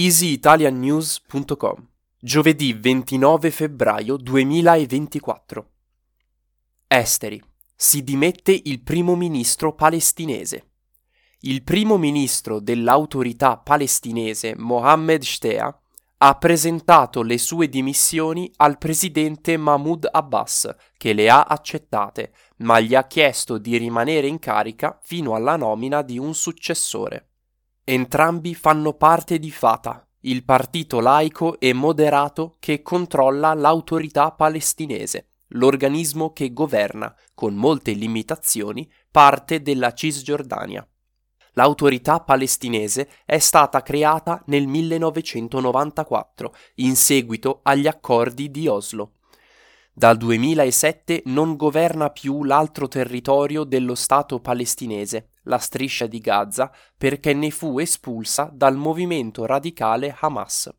easyitaliannews.com Giovedì 29 febbraio 2024 Esteri. Si dimette il primo ministro palestinese. Il primo ministro dell'autorità palestinese Mohammed Shtea ha presentato le sue dimissioni al presidente Mahmoud Abbas, che le ha accettate, ma gli ha chiesto di rimanere in carica fino alla nomina di un successore. Entrambi fanno parte di Fatah, il partito laico e moderato che controlla l'autorità palestinese, l'organismo che governa, con molte limitazioni, parte della Cisgiordania. L'autorità palestinese è stata creata nel 1994, in seguito agli accordi di Oslo. Dal 2007 non governa più l'altro territorio dello Stato palestinese, la striscia di Gaza, perché ne fu espulsa dal movimento radicale Hamas.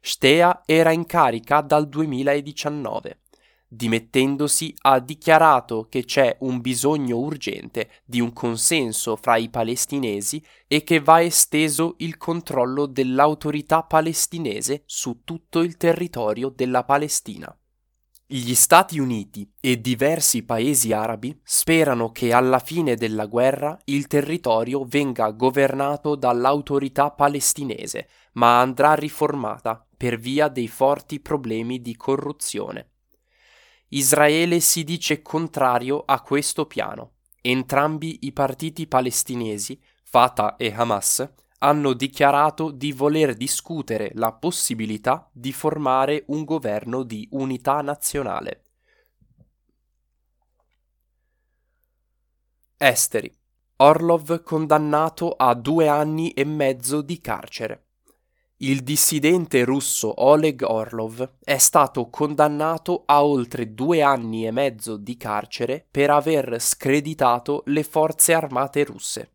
Shtea era in carica dal 2019. Dimettendosi ha dichiarato che c'è un bisogno urgente di un consenso fra i palestinesi e che va esteso il controllo dell'autorità palestinese su tutto il territorio della Palestina. Gli Stati Uniti e diversi paesi arabi sperano che alla fine della guerra il territorio venga governato dall'autorità palestinese, ma andrà riformata per via dei forti problemi di corruzione. Israele si dice contrario a questo piano. Entrambi i partiti palestinesi, Fatah e Hamas, hanno dichiarato di voler discutere la possibilità di formare un governo di unità nazionale. Esteri. Orlov condannato a due anni e mezzo di carcere. Il dissidente russo Oleg Orlov è stato condannato a oltre due anni e mezzo di carcere per aver screditato le forze armate russe.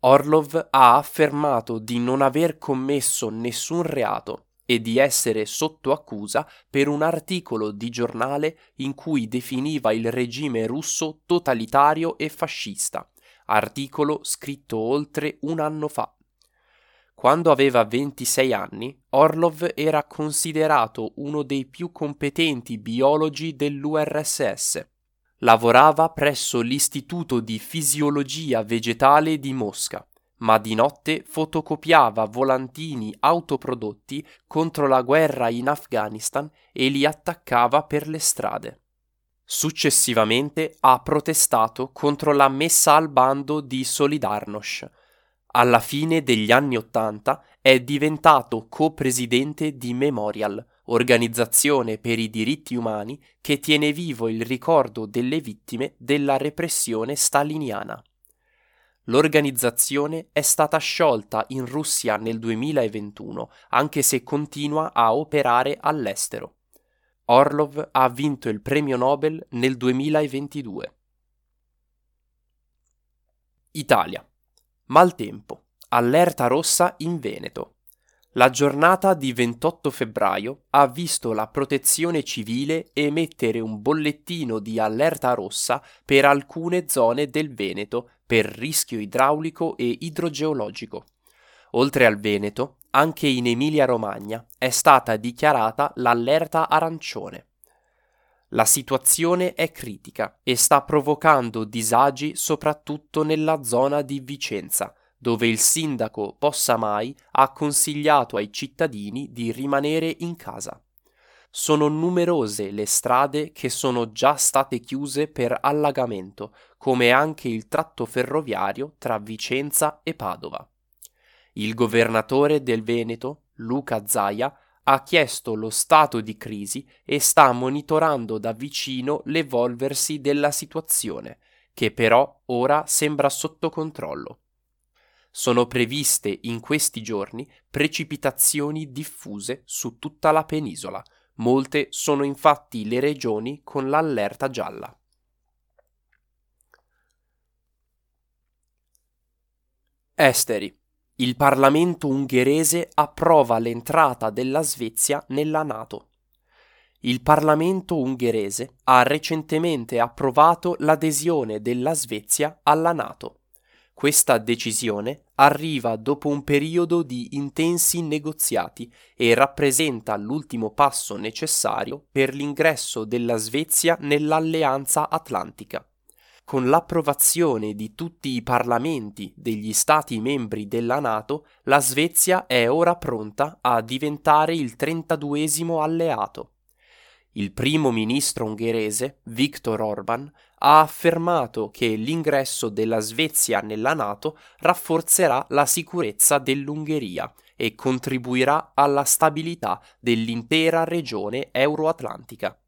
Orlov ha affermato di non aver commesso nessun reato e di essere sotto accusa per un articolo di giornale in cui definiva il regime russo totalitario e fascista, articolo scritto oltre un anno fa. Quando aveva 26 anni, Orlov era considerato uno dei più competenti biologi dell'URSS. Lavorava presso l'Istituto di Fisiologia Vegetale di Mosca, ma di notte fotocopiava volantini autoprodotti contro la guerra in Afghanistan e li attaccava per le strade. Successivamente ha protestato contro la messa al bando di Solidarnosc, alla fine degli anni Ottanta è diventato co-presidente di Memorial, organizzazione per i diritti umani che tiene vivo il ricordo delle vittime della repressione staliniana. L'organizzazione è stata sciolta in Russia nel 2021, anche se continua a operare all'estero. Orlov ha vinto il premio Nobel nel 2022. Italia. Maltempo. Allerta rossa in Veneto. La giornata di 28 febbraio ha visto la protezione civile emettere un bollettino di allerta rossa per alcune zone del Veneto per rischio idraulico e idrogeologico. Oltre al Veneto, anche in Emilia-Romagna è stata dichiarata l'allerta arancione. La situazione è critica e sta provocando disagi soprattutto nella zona di Vicenza, dove il sindaco Possamai ha consigliato ai cittadini di rimanere in casa. Sono numerose le strade che sono già state chiuse per allagamento, come anche il tratto ferroviario tra Vicenza e Padova. Il governatore del Veneto, Luca Zaia, ha chiesto lo stato di crisi e sta monitorando da vicino l'evolversi della situazione, che però ora sembra sotto controllo. Sono previste in questi giorni precipitazioni diffuse su tutta la penisola, molte sono infatti le regioni con l'allerta gialla. Esteri il Parlamento ungherese approva l'entrata della Svezia nella Nato. Il Parlamento ungherese ha recentemente approvato l'adesione della Svezia alla Nato. Questa decisione arriva dopo un periodo di intensi negoziati e rappresenta l'ultimo passo necessario per l'ingresso della Svezia nell'Alleanza Atlantica. Con l'approvazione di tutti i parlamenti degli Stati membri della Nato, la Svezia è ora pronta a diventare il 32esimo alleato. Il primo ministro ungherese, Viktor Orban, ha affermato che l'ingresso della Svezia nella Nato rafforzerà la sicurezza dell'Ungheria e contribuirà alla stabilità dell'intera regione euroatlantica.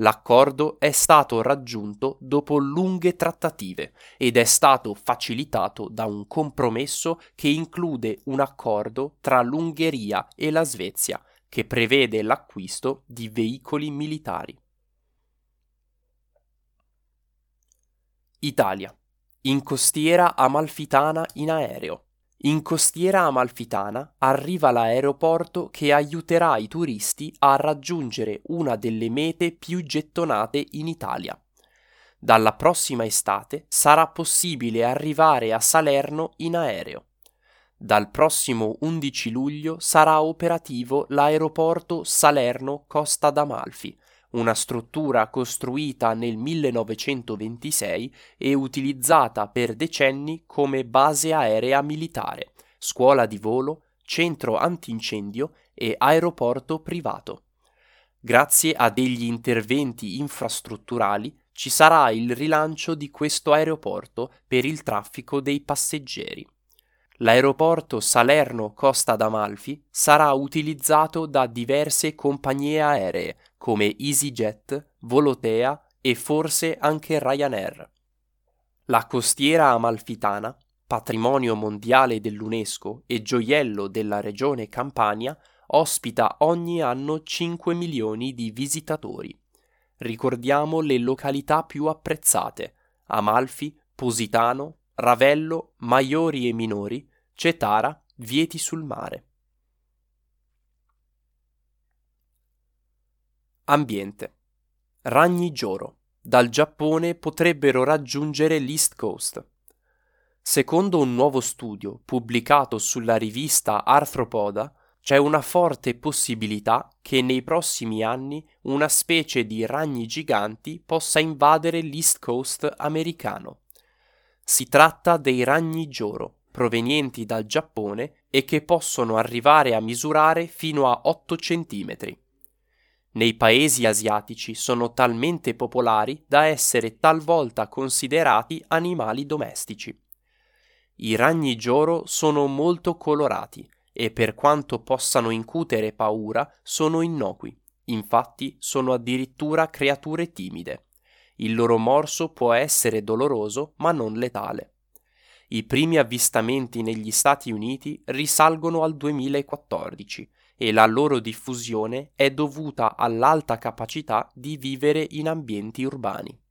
L'accordo è stato raggiunto dopo lunghe trattative ed è stato facilitato da un compromesso che include un accordo tra l'Ungheria e la Svezia che prevede l'acquisto di veicoli militari. Italia. In costiera amalfitana in aereo. In costiera amalfitana arriva l'aeroporto che aiuterà i turisti a raggiungere una delle mete più gettonate in Italia. Dalla prossima estate sarà possibile arrivare a Salerno in aereo. Dal prossimo 11 luglio sarà operativo l'aeroporto Salerno Costa d'Amalfi, una struttura costruita nel 1926 e utilizzata per decenni come base aerea militare, scuola di volo, centro antincendio e aeroporto privato. Grazie a degli interventi infrastrutturali ci sarà il rilancio di questo aeroporto per il traffico dei passeggeri. L'aeroporto Salerno-Costa d'Amalfi sarà utilizzato da diverse compagnie aeree come EasyJet, Volotea e forse anche Ryanair. La costiera amalfitana, patrimonio mondiale dell'UNESCO e gioiello della regione Campania, ospita ogni anno 5 milioni di visitatori. Ricordiamo le località più apprezzate: Amalfi, Positano, Ravello, Maiori e Minori, Cetara, Vieti sul mare. Ambiente. Ragni Joro. Dal Giappone potrebbero raggiungere l'East Coast. Secondo un nuovo studio pubblicato sulla rivista Arthropoda, c'è una forte possibilità che nei prossimi anni una specie di ragni giganti possa invadere l'East Coast americano. Si tratta dei ragni Joro, provenienti dal Giappone e che possono arrivare a misurare fino a 8 cm. Nei paesi asiatici sono talmente popolari da essere talvolta considerati animali domestici. I ragni Joro sono molto colorati e per quanto possano incutere paura sono innocui, infatti sono addirittura creature timide. Il loro morso può essere doloroso ma non letale. I primi avvistamenti negli Stati Uniti risalgono al 2014 e la loro diffusione è dovuta all'alta capacità di vivere in ambienti urbani.